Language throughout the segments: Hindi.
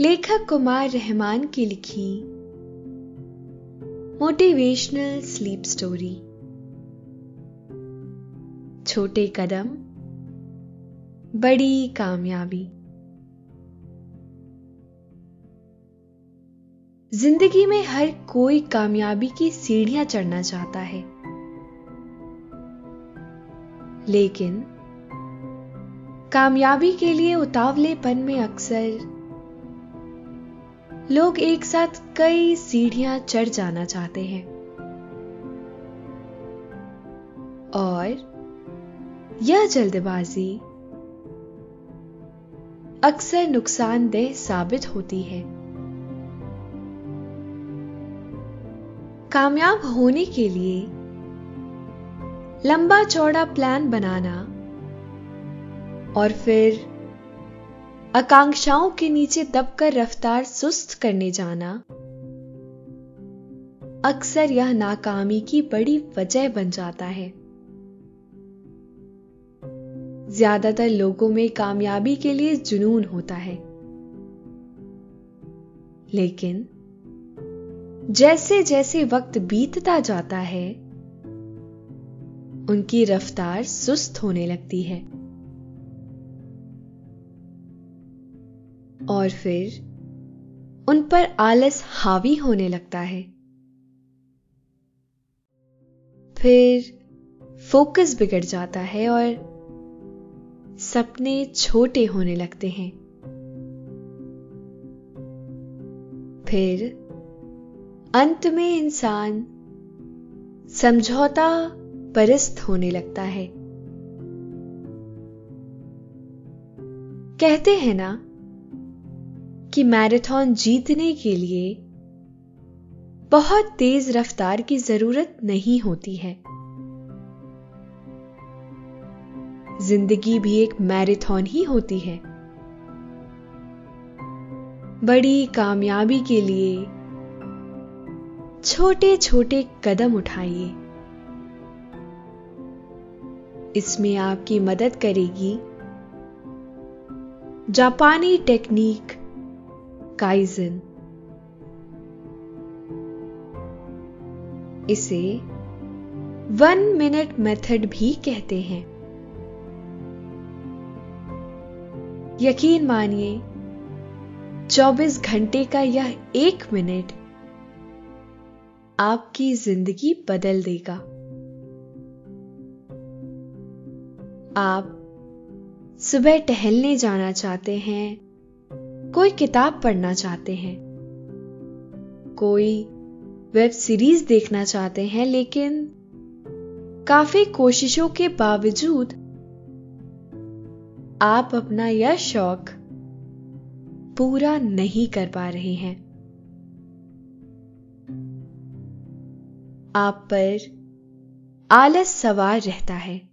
लेखक कुमार रहमान की लिखी मोटिवेशनल स्लीप स्टोरी। छोटे कदम, बड़ी कामयाबी। ज़िंदगी में हर कोई कामयाबी की सीढ़ियाँ चढ़ना चाहता है। लेकिन, कामयाबी के लिए उतावलेपन में अक्सर लोग एक साथ कई सीढ़ियाँ चढ़ जाना चाहते हैं। और यह जल्दबाजी अक्सर नुकसानदेह साबित होती है। कामयाब होने के लिए लंबा चौड़ा प्लान बनाना और फिर आकांक्षाओं के नीचे दबकर रफ्तार सुस्त करने जाना। अक्सर यह नाकामी की बड़ी वजह बन जाता है। ज़्यादातर लोगों में कामयाबी के लिए जुनून होता है। लेकिन जैसे जैसे वक्त बीतता जाता है, उनकी रफ्तार सुस्त होने लगती है। और फिर उन पर आलस हावी होने लगता है। फिर फोकस बिगड़ जाता है और सपने छोटे होने लगते हैं। फिर अंत में इंसान समझौता परस्त होने लगता है। कहते हैं ना कि मैराथन जीतने के लिए बहुत तेज रफ्तार की ज़रूरत नहीं होती है। ज़िंदगी भी एक मैराथन ही होती है। बड़ी कामयाबी के लिए छोटे छोटे कदम उठाइए। इसमें आपकी मदद करेगी। जापानी टेक्निक काइजन। इसे वन मिनट मेथड भी कहते हैं। यकीन मानिए 24 घंटे का यह एक मिनट आपकी ज़िंदगी बदल देगा। आप सुबह टहलने जाना चाहते हैं कोई किताब पढ़ना चाहते हैं। कोई वेब सीरीज़ देखना चाहते हैं, लेकिन काफ़ी कोशिशों के बावजूद आप अपना यह शौक पूरा नहीं कर पा रहे हैं। आप पर आलस सवार रहता है।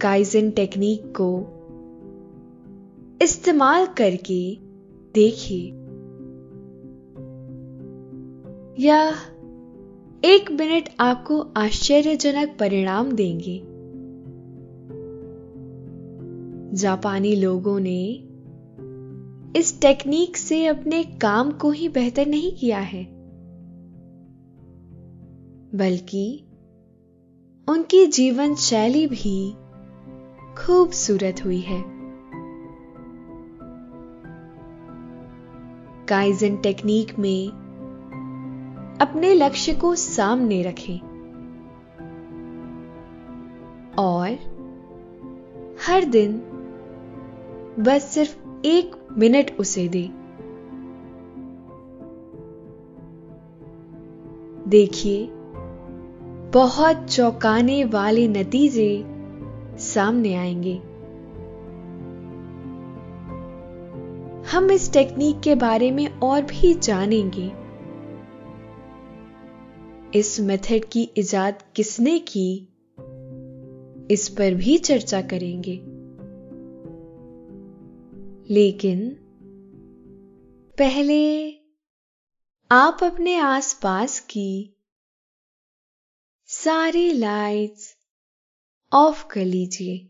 काइजन टेक्निक को इस्तेमाल करके देखिए या एक मिनट आपको आश्चर्यजनक परिणाम देंगे। जापानी लोगों ने इस टेक्निक से अपने काम को ही बेहतर नहीं किया है। बल्कि उनकी जीवन शैली भी खूबसूरत हुई है। काइजन टेक्निक में अपने लक्ष्य को सामने रखें। और हर दिन बस सिर्फ़ एक मिनट उसे दे। देखिए, बहुत चौंकाने वाले नतीजे सामने आएँगे। हम इस टेक्निक के बारे में और भी जानेंगे। इस मेथड की इजाद किसने की? इस पर भी चर्चा करेंगे। लेकिन पहले आप अपने आसपास की सारी लाइट्स ऑफ़ कर लीजिए।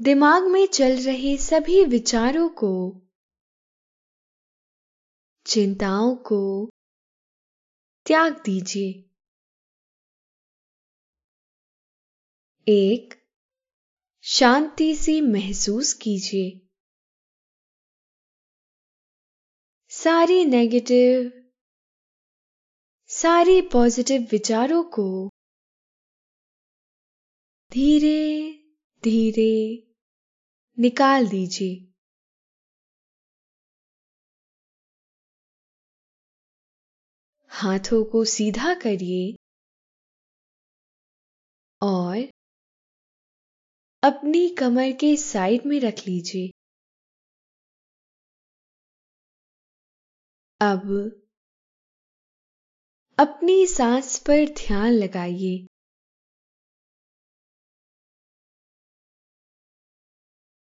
दिमाग में चल रहे सभी विचारों को, चिंताओं को त्याग दीजिए। एक, शांति सी महसूस कीजिए। सारी नेगेटिव सारी पॉजिटिव विचारों को धीरे धीरे निकाल दीजिए। हाथों को सीधा करिए और अपनी कमर के साइड में रख लीजिए। अब अपनी सांस पर ध्यान लगाइए।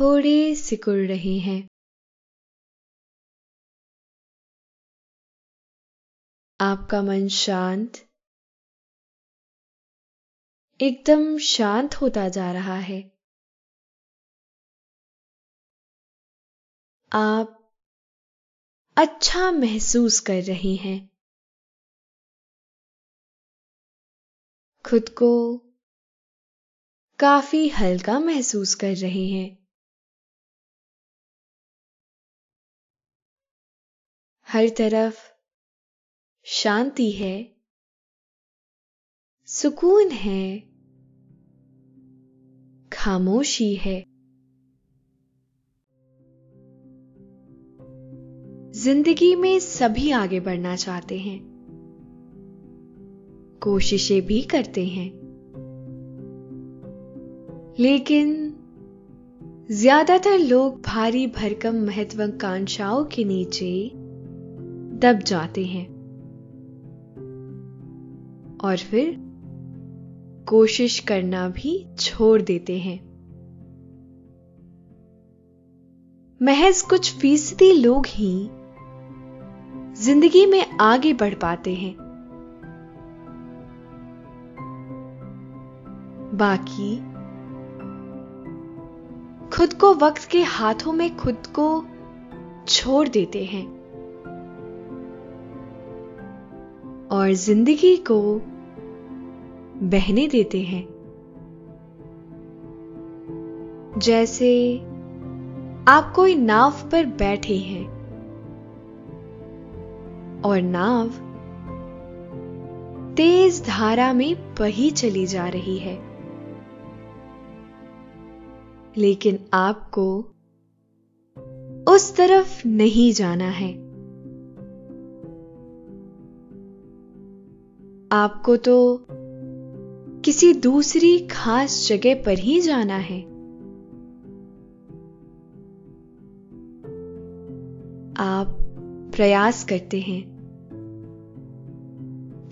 थोड़े सिकुड़ रहे हैं। आपका मन शांत, एकदम शांत होता जा रहा है। आप अच्छा महसूस कर रहे हैं। खुद को काफ़ी हल्का महसूस कर रहे हैं। हर तरफ़ शांति है, सुकून है, खामोशी है। ज़िंदगी में सभी आगे बढ़ना चाहते हैं, कोशिशें भी करते हैं, लेकिन ज़्यादातर लोग भारी भरकम महत्वाकांक्षाओं के नीचे दब जाते हैं। और फिर कोशिश करना भी छोड़ देते हैं। महज कुछ फ़ीसदी लोग ही ज़िंदगी में आगे बढ़ पाते हैं। बाकी खुद को वक्त के हाथों में खुद को छोड़ देते हैं। और ज़िंदगी को बहने देते हैं। जैसे आप कोई नाव पर बैठे हैं और नाव तेज धारा में बही चली जा रही है। लेकिन आपको उस तरफ़ नहीं जाना है। आपको तो किसी दूसरी खास जगह पर ही जाना है। आप प्रयास करते हैं।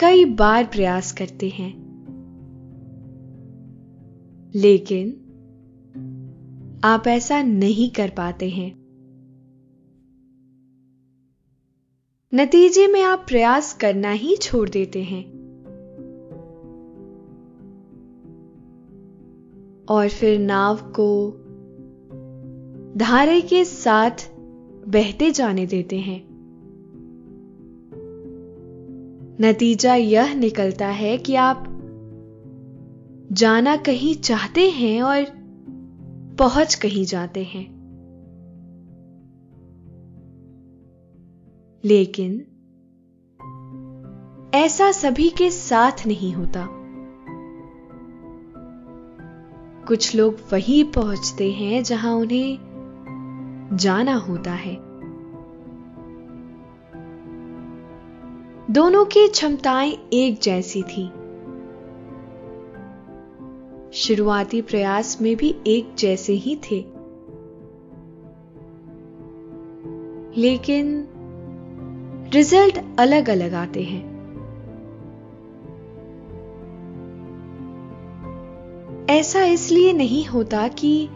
कई बार प्रयास करते हैं। लेकिन आप ऐसा नहीं कर पाते हैं। नतीजे में आप प्रयास करना ही छोड़ देते हैं। और फिर नाव को धारे के साथ बहते जाने देते हैं। नतीजा यह निकलता है कि आप जाना कहीं चाहते हैं और पहुँच कहीं जाते हैं। लेकिन ऐसा सभी के साथ नहीं होता। कुछ लोग वहीं पहुँचते हैं जहाँ उन्हें जाना होता है। दोनों की क्षमताएँ एक जैसी थी। शुरुआती प्रयास में भी एक जैसे ही थे। लेकिन रिज़ल्ट अलग अलग आते हैं। ऐसा इसलिए नहीं होता कि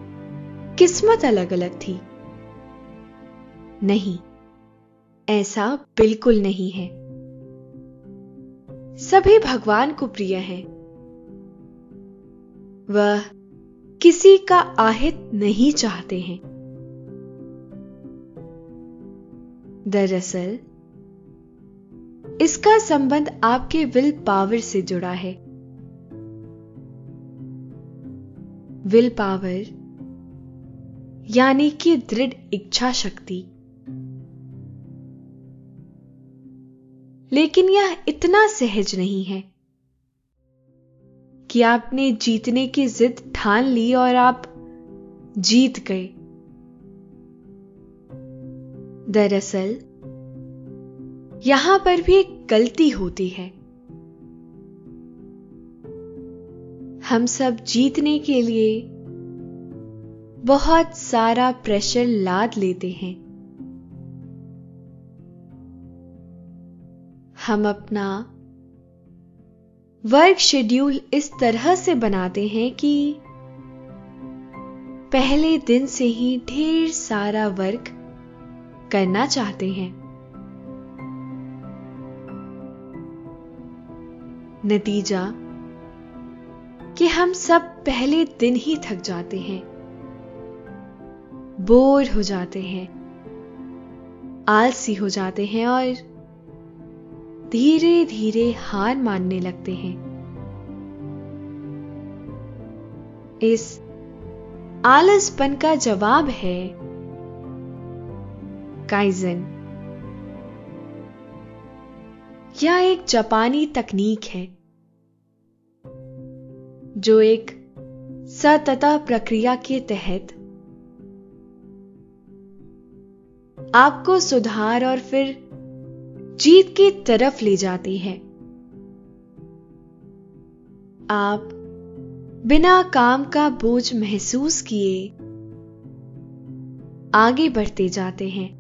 किस्मत अलग अलग थी। नहीं, ऐसा बिल्कुल नहीं है। सभी भगवान को प्रिय हैं। वह किसी का आहित नहीं चाहते हैं। दरअसल, इसका संबंध आपके विल पावर से जुड़ा है। विल पावर यानी कि दृढ़ इच्छा शक्ति लेकिन यह इतना सहज नहीं है कि आपने जीतने की जिद ठान ली और आप जीत गए। दरअसल, यहाँ पर भी एक गलती होती है। हम सब जीतने के लिए बहुत सारा प्रेशर लाद लेते हैं। हम अपना वर्क शेड्यूल इस तरह से बनाते हैं कि पहले दिन से ही ढेर सारा वर्क करना चाहते हैं। नतीजा कि हम सब पहले दिन ही थक जाते हैं। बोर हो जाते हैं। आलसी हो जाते हैं और धीरे धीरे हार मानने लगते हैं। इस आलसपन का जवाब है काइजन। यह एक जापानी तकनीक है। जो एक सतता प्रक्रिया के तहत आपको सुधार और फिर जीत की तरफ़ ले जाती है। आप बिना काम का बोझ महसूस किए आगे बढ़ते जाते हैं।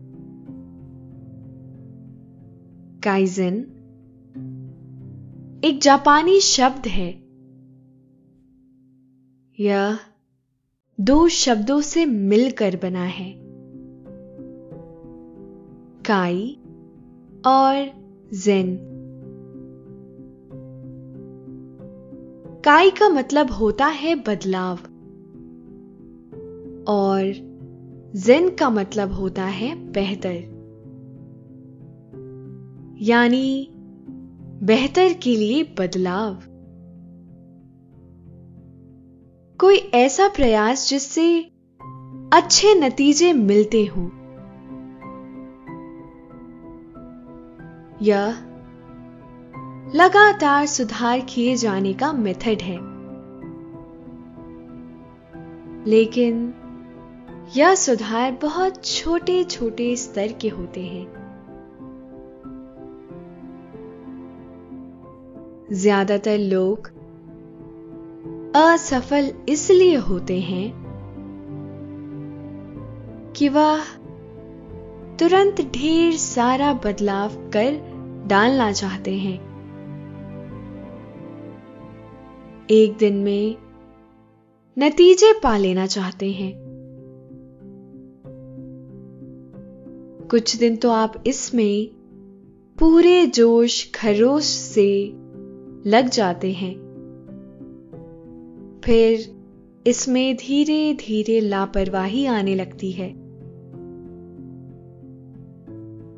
काइजन, एक जापानी शब्द है। यह दो शब्दों से मिलकर बना है। काई और जेन। काई का मतलब होता है बदलाव। और जेन का मतलब होता है बेहतर। यानी बेहतर के लिए बदलाव। कोई ऐसा प्रयास जिससे अच्छे नतीजे मिलते हों? यह लगातार सुधार किए जाने का मेथड है। लेकिन यह सुधार बहुत छोटे छोटे स्तर के होते हैं। ज़्यादातर लोग असफल इसलिए होते हैं कि वह तुरंत ढेर सारा बदलाव कर डालना चाहते हैं। एक दिन में नतीजे पा लेना चाहते हैं। कुछ दिन तो आप इसमें पूरे जोश खरोश से लग जाते हैं। फिर इसमें धीरे धीरे लापरवाही आने लगती है।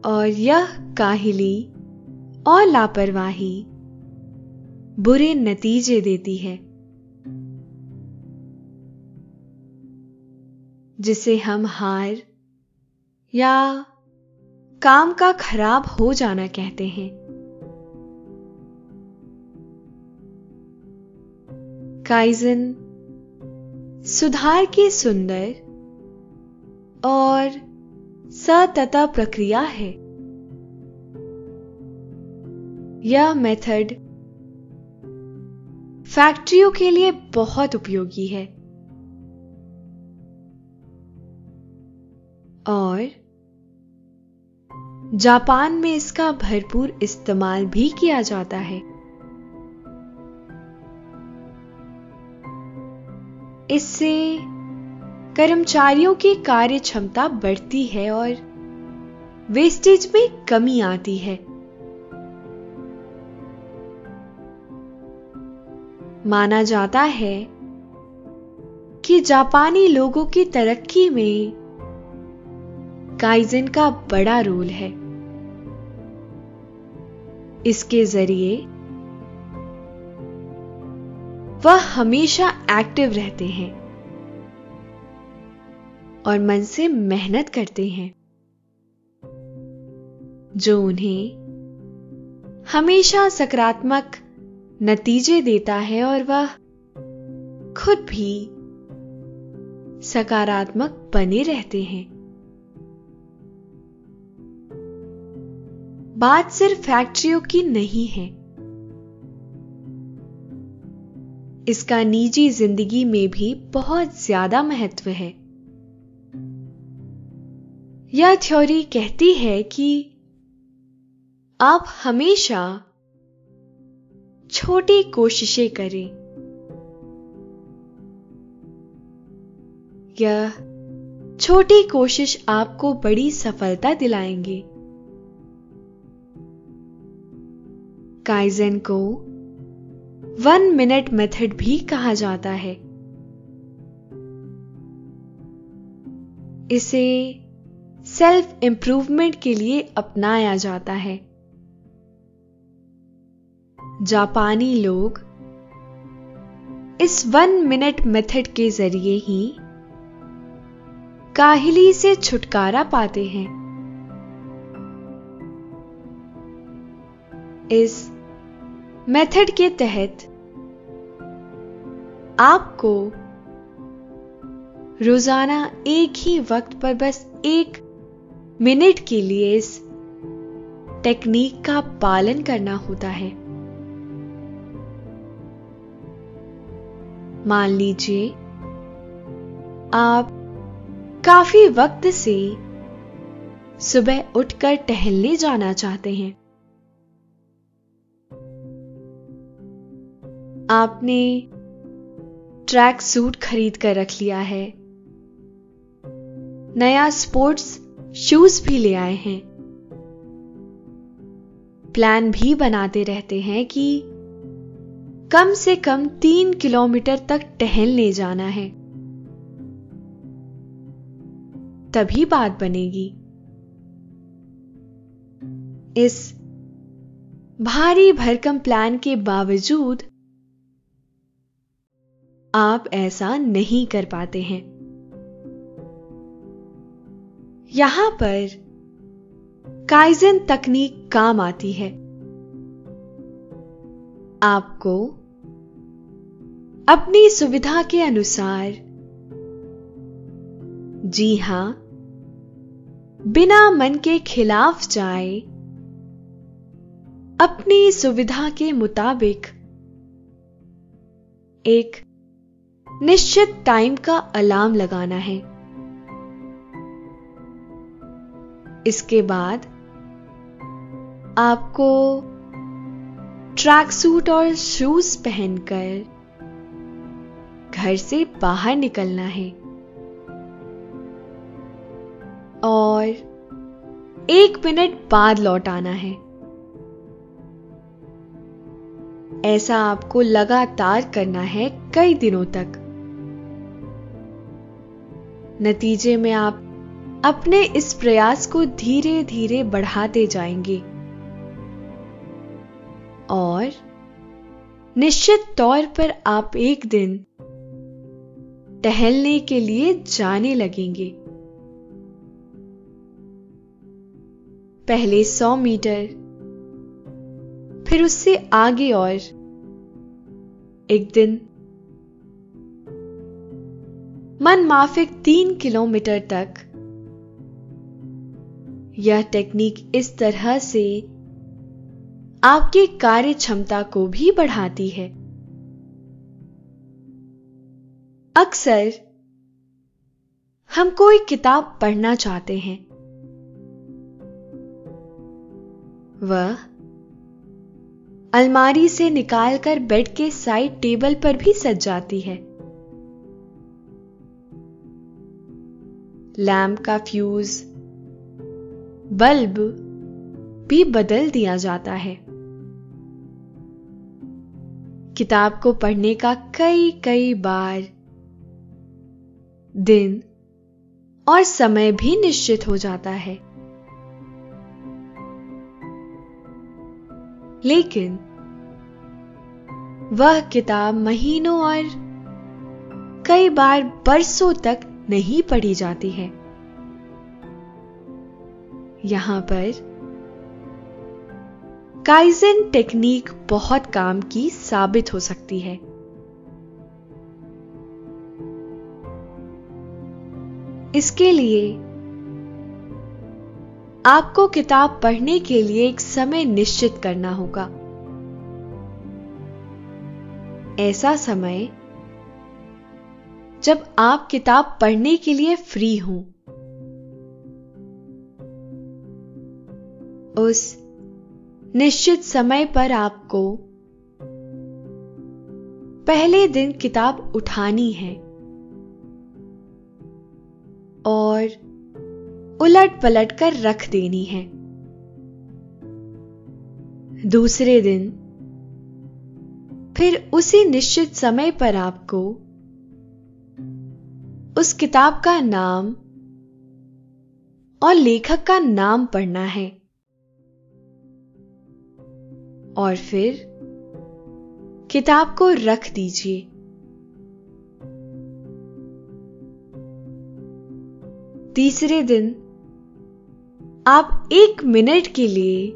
और यह काहिली और लापरवाही बुरे नतीजे देती है, जिसे हम हार या काम का खराब हो जाना कहते हैं। काइजन, सुधार की सुंदर और सतता प्रक्रिया है। यह मेथड फैक्ट्रियों के लिए बहुत उपयोगी है। और जापान में इसका भरपूर इस्तेमाल भी किया जाता है। इससे कर्मचारियों की कार्य क्षमता बढ़ती है और वेस्टेज में कमी आती है। माना जाता है कि जापानी लोगों की तरक्की में काइजन का बड़ा रोल है। इसके ज़रिए वह हमेशा एक्टिव रहते हैं और मन से मेहनत करते हैं, जो उन्हें हमेशा सकारात्मक नतीजे देता है और वह खुद भी सकारात्मक बने रहते हैं। बात सिर्फ़ फैक्ट्रियों की नहीं है। इसका निजी ज़िंदगी में भी बहुत ज़्यादा महत्व है। यह थ्योरी कहती है कि आप हमेशा छोटी कोशिशें करें। यह छोटी कोशिश आपको बड़ी सफलता दिलाएँगे। काइजन को वन मिनट मेथड भी कहा जाता है। इसे सेल्फ इंप्रूवमेंट के लिए अपनाया जाता है। जापानी लोग इस वन मिनट मेथड के ज़रिए ही काहिली से छुटकारा पाते हैं। इस मेथड के तहत आपको रोज़ाना एक ही वक्त पर बस एक मिनट के लिए इस टेक्निक का पालन करना होता है। मान लीजिए, आप काफ़ी वक्त से सुबह उठकर टहलने जाना चाहते हैं। आपने ट्रैक सूट खरीद कर रख लिया है। नया स्पोर्ट्स शूज़ भी ले आए हैं। प्लान भी बनाते रहते हैं कि कम से कम तीन किलोमीटर तक टहलने जाना है। तभी बात बनेगी। इस भारी भरकम प्लान के बावजूद आप ऐसा नहीं कर पाते हैं। यहाँ पर काइजन तकनीक काम आती है। आपको अपनी सुविधा के अनुसार, जी हाँ, बिना मन के खिलाफ जाए, अपनी सुविधा के मुताबिक एक निश्चित टाइम का अलार्म लगाना है। इसके बाद आपको ट्रैक सूट और शूज़ पहनकर घर से बाहर निकलना है। और एक मिनट बाद लौट आना है। ऐसा आपको लगातार करना है कई दिनों तक। नतीजे में आप अपने इस प्रयास को धीरे धीरे बढ़ाते जाएँगे। और निश्चित तौर पर आप एक दिन टहलने के लिए जाने लगेंगे। पहले सौ मीटर, फिर उससे आगे और एक दिन मन माफिक तीन किलोमीटर तक। यह टेक्निक इस तरह से आपकी कार्य क्षमता को भी बढ़ाती है। अक्सर हम कोई किताब पढ़ना चाहते हैं। वह अलमारी से निकालकर बेड के साइड टेबल पर भी सज जाती है। लैम्प का फ्यूज, बल्ब भी बदल दिया जाता है। किताब को पढ़ने का कई कई बार दिन और समय भी निश्चित हो जाता है। लेकिन वह किताब महीनों और कई बार बरसों तक नहीं पढ़ी जाती है। यहाँ पर काइजन टेक्निक बहुत काम की साबित हो सकती है। इसके लिए आपको किताब पढ़ने के लिए एक समय निश्चित करना होगा। ऐसा समय जब आप किताब पढ़ने के लिए फ्री हों। उस निश्चित समय पर आपको पहले दिन किताब उठानी है। और उलट पलट कर रख देनी है। दूसरे दिन, फिर उसी निश्चित समय पर आपको उस किताब का नाम और लेखक का नाम पढ़ना है। और फिर किताब को रख दीजिए। तीसरे दिन आप एक मिनट के लिए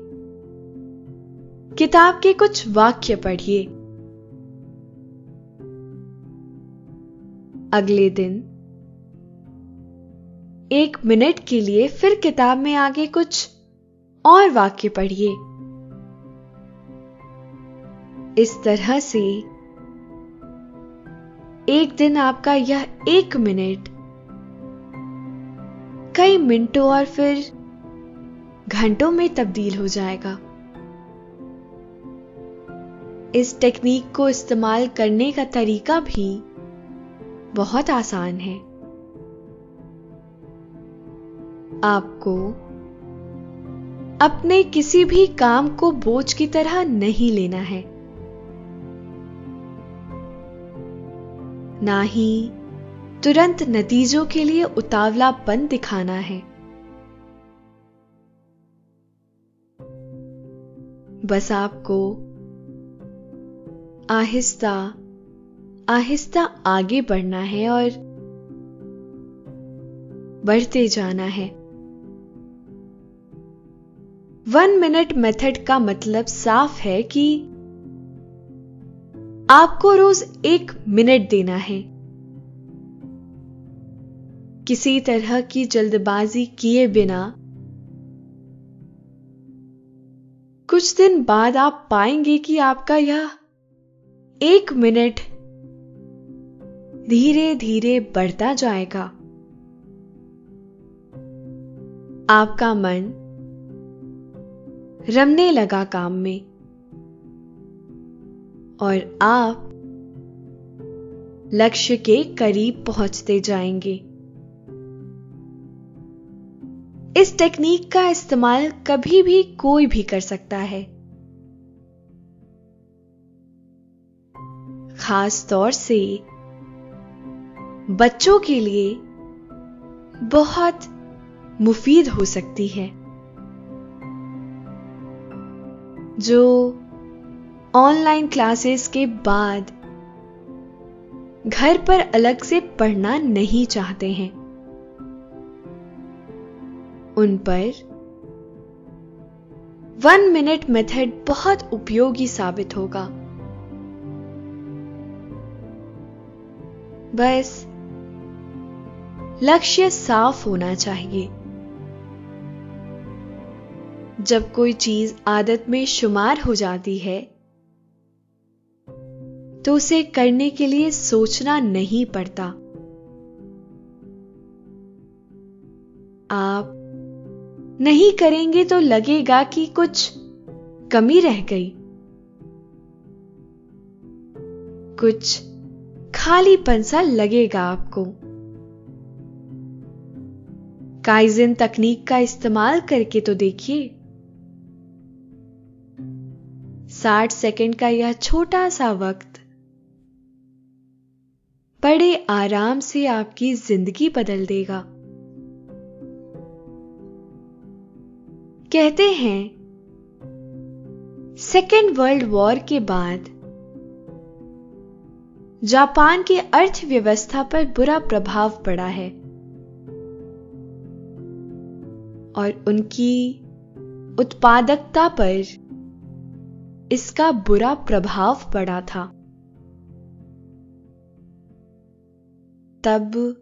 किताब के कुछ वाक्य पढ़िए। अगले दिन एक मिनट के लिए फिर किताब में आगे कुछ और वाक्य पढ़िए। इस तरह से एक दिन आपका यह एक मिनट, कई मिनटों और फिर घंटों में तब्दील हो जाएगा। इस टेक्निक को इस्तेमाल करने का तरीका भी बहुत आसान है। आपको अपने किसी भी काम को बोझ की तरह नहीं लेना है। ना ही तुरंत नतीजों के लिए उतावलापन दिखाना है। बस आपको आहिस्ता आहिस्ता आगे बढ़ना है और बढ़ते जाना है। वन मिनट मेथड का मतलब साफ़ है कि आपको रोज एक मिनट देना है। किसी तरह की जल्दबाजी किए बिना कुछ दिन बाद आप पाएँगे कि आपका यह एक मिनट धीरे धीरे बढ़ता जाएगा। आपका मन रमने लगा काम में। और आप लक्ष्य के करीब पहुँचते जाएँगे। इस टेक्निक का इस्तेमाल कभी भी कोई भी कर सकता है। खास तौर से बच्चों के लिए बहुत मुफीद हो सकती है। जो ऑनलाइन क्लासेस के बाद घर पर अलग से पढ़ना नहीं चाहते हैं। उन पर वन मिनट मेथड बहुत उपयोगी साबित होगा। बस लक्ष्य साफ़ होना चाहिए। जब कोई चीज़ आदत में शुमार हो जाती है तो उसे करने के लिए सोचना नहीं पड़ता। आप नहीं करेंगे तो लगेगा कि कुछ कमी रह गई। कुछ खालीपन सा लगेगा आपको। काइजन तकनीक का इस्तेमाल करके तो देखिए। साठ सेकंड का यह छोटा सा वक्त। बड़े आराम से आपकी ज़िंदगी बदल देगा। कहते हैं सेकेंड वर्ल्ड वॉर के बाद, जापान की अर्थव्यवस्था पर बुरा प्रभाव पड़ा है। और उनकी उत्पादकता पर इसका बुरा प्रभाव पड़ा था। तब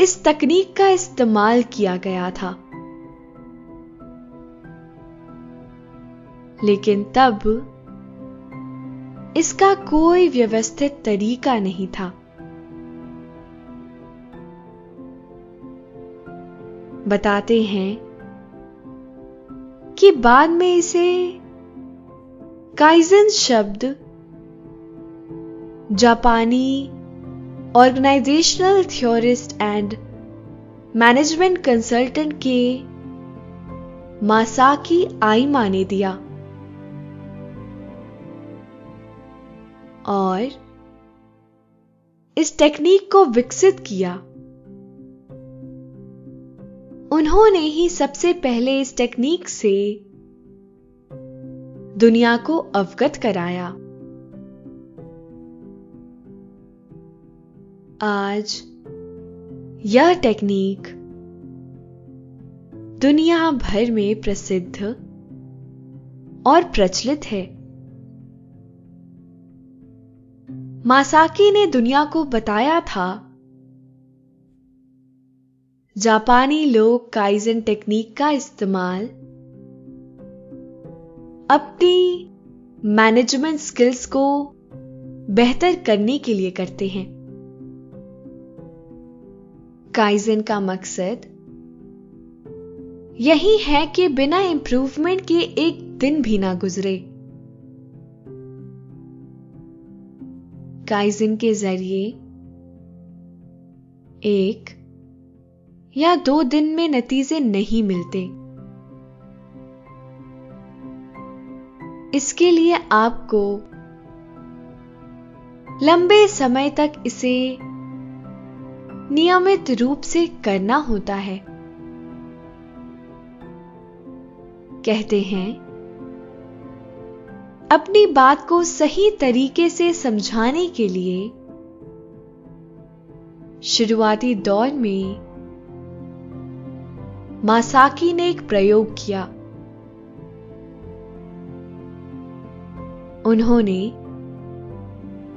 इस तकनीक का इस्तेमाल किया गया था। लेकिन तब इसका कोई व्यवस्थित तरीका नहीं था। बताते हैं कि बाद में इसे काइजन शब्द जापानी organisational theorist and management consultant के मासाकी आईमा ने दिया। और इस टेक्निक को विकसित किया। उन्होंने ही सबसे पहले इस टेक्निक से दुनिया को अवगत कराया। आज यह टेक्निक दुनिया भर में प्रसिद्ध और प्रचलित है। मासाकी ने दुनिया को बताया था, जापानी लोग काइजन टेक्निक का इस्तेमाल अपनी मैनेजमेंट स्किल्स को बेहतर करने के लिए करते हैं। काइजन का मकसद यही है कि बिना इंप्रूवमेंट के एक दिन भी ना गुजरे। काइजन के ज़रिए एक या दो दिन में नतीजे नहीं मिलते। इसके लिए आपको लंबे समय तक इसे नियमित रूप से करना होता है। कहते हैं, अपनी बात को सही तरीके से समझाने के लिए शुरुआती दौर में मासाकी ने एक प्रयोग किया। उन्होंने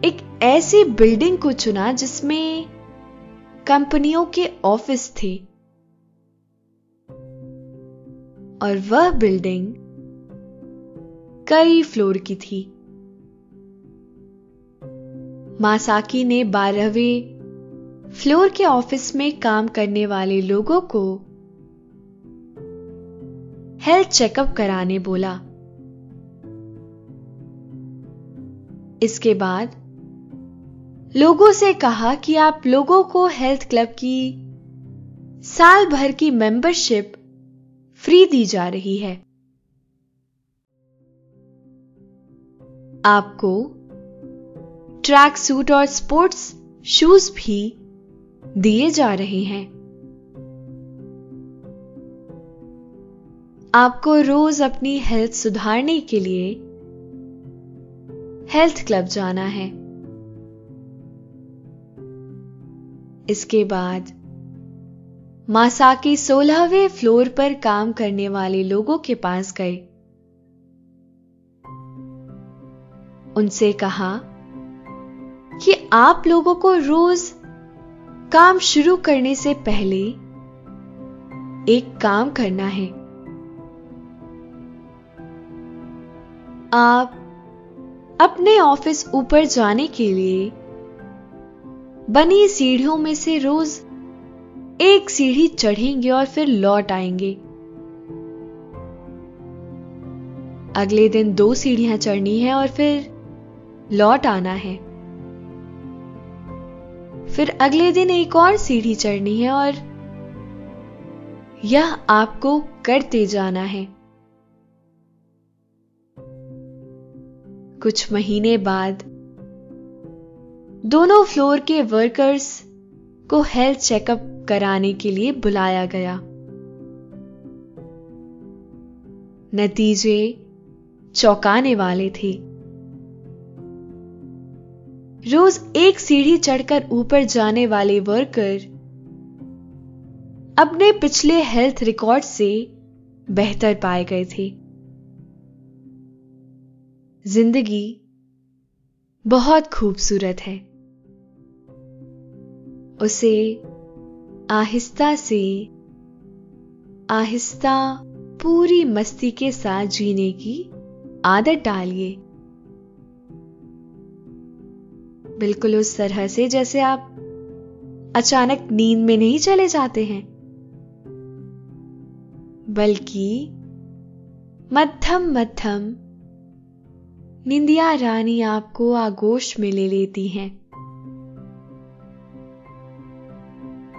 एक ऐसी बिल्डिंग को चुना जिसमें कंपनियों के ऑफ़िस थे। और वह बिल्डिंग कई फ्लोर की थी। मासाकी ने बारहवें फ्लोर के ऑफ़िस में काम करने वाले लोगों को हेल्थ चेकअप कराने बोला। इसके बाद, लोगों से कहा कि आप लोगों को हेल्थ क्लब की साल भर की मेंबरशिप फ्री दी जा रही है। आपको ट्रैक सूट और स्पोर्ट्स शूज़ भी दिए जा रहे हैं। आपको रोज अपनी हेल्थ सुधारने के लिए हेल्थ क्लब जाना है। इसके बाद मासा के सोलहवें फ्लोर पर काम करने वाले लोगों के पास गए। उनसे कहा कि आप लोगों को रोज काम शुरू करने से पहले एक काम करना है। आप अपने ऑफ़िस ऊपर जाने के लिए। बनी सीढ़ियों में से रोज एक सीढ़ी चढ़ेंगे और फिर लौट आएँगे। अगले दिन दो सीढ़ियाँ चढ़नी है और फिर लौट आना है। फिर अगले दिन एक और सीढ़ी चढ़नी है और यह आपको करते जाना है। कुछ महीने बाद, दोनों फ्लोर के वर्कर्स को हेल्थ चेकअप कराने के लिए बुलाया गया। नतीजे चौंकाने वाले थे। रोज एक सीढ़ी चढ़कर ऊपर जाने वाले वर्कर अपने पिछले हेल्थ रिकॉर्ड से बेहतर पाए गए थे। ज़िंदगी बहुत खूबसूरत है। उसे आहिस्ता से, आहिस्ता पूरी मस्ती के साथ जीने की आदत डालिए। बिल्कुल उस तरह से जैसे आप अचानक नींद में नहीं चले जाते हैं। बल्कि मध्यम मध्यम निंदिया रानी आपको आगोश में ले लेती हैं।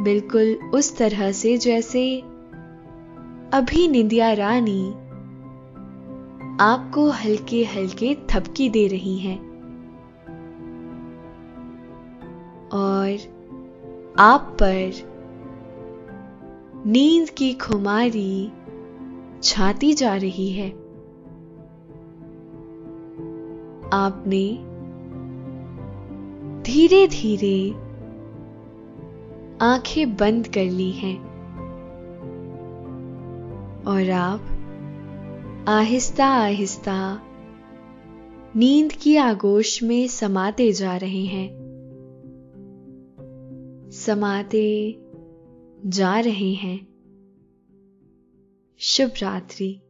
बिल्कुल उस तरह से जैसे अभी निंदिया रानी आपको हल्के हल्के थपकी दे रही हैं। और आप पर नींद की खुमारी छाती जा रही है। आपने धीरे धीरे आँखें बंद कर ली हैं और आप आहिस्ता आहिस्ता नींद की आगोश में समाते जा रहे हैं। समाते जा रहे हैं। शुभ रात्रि।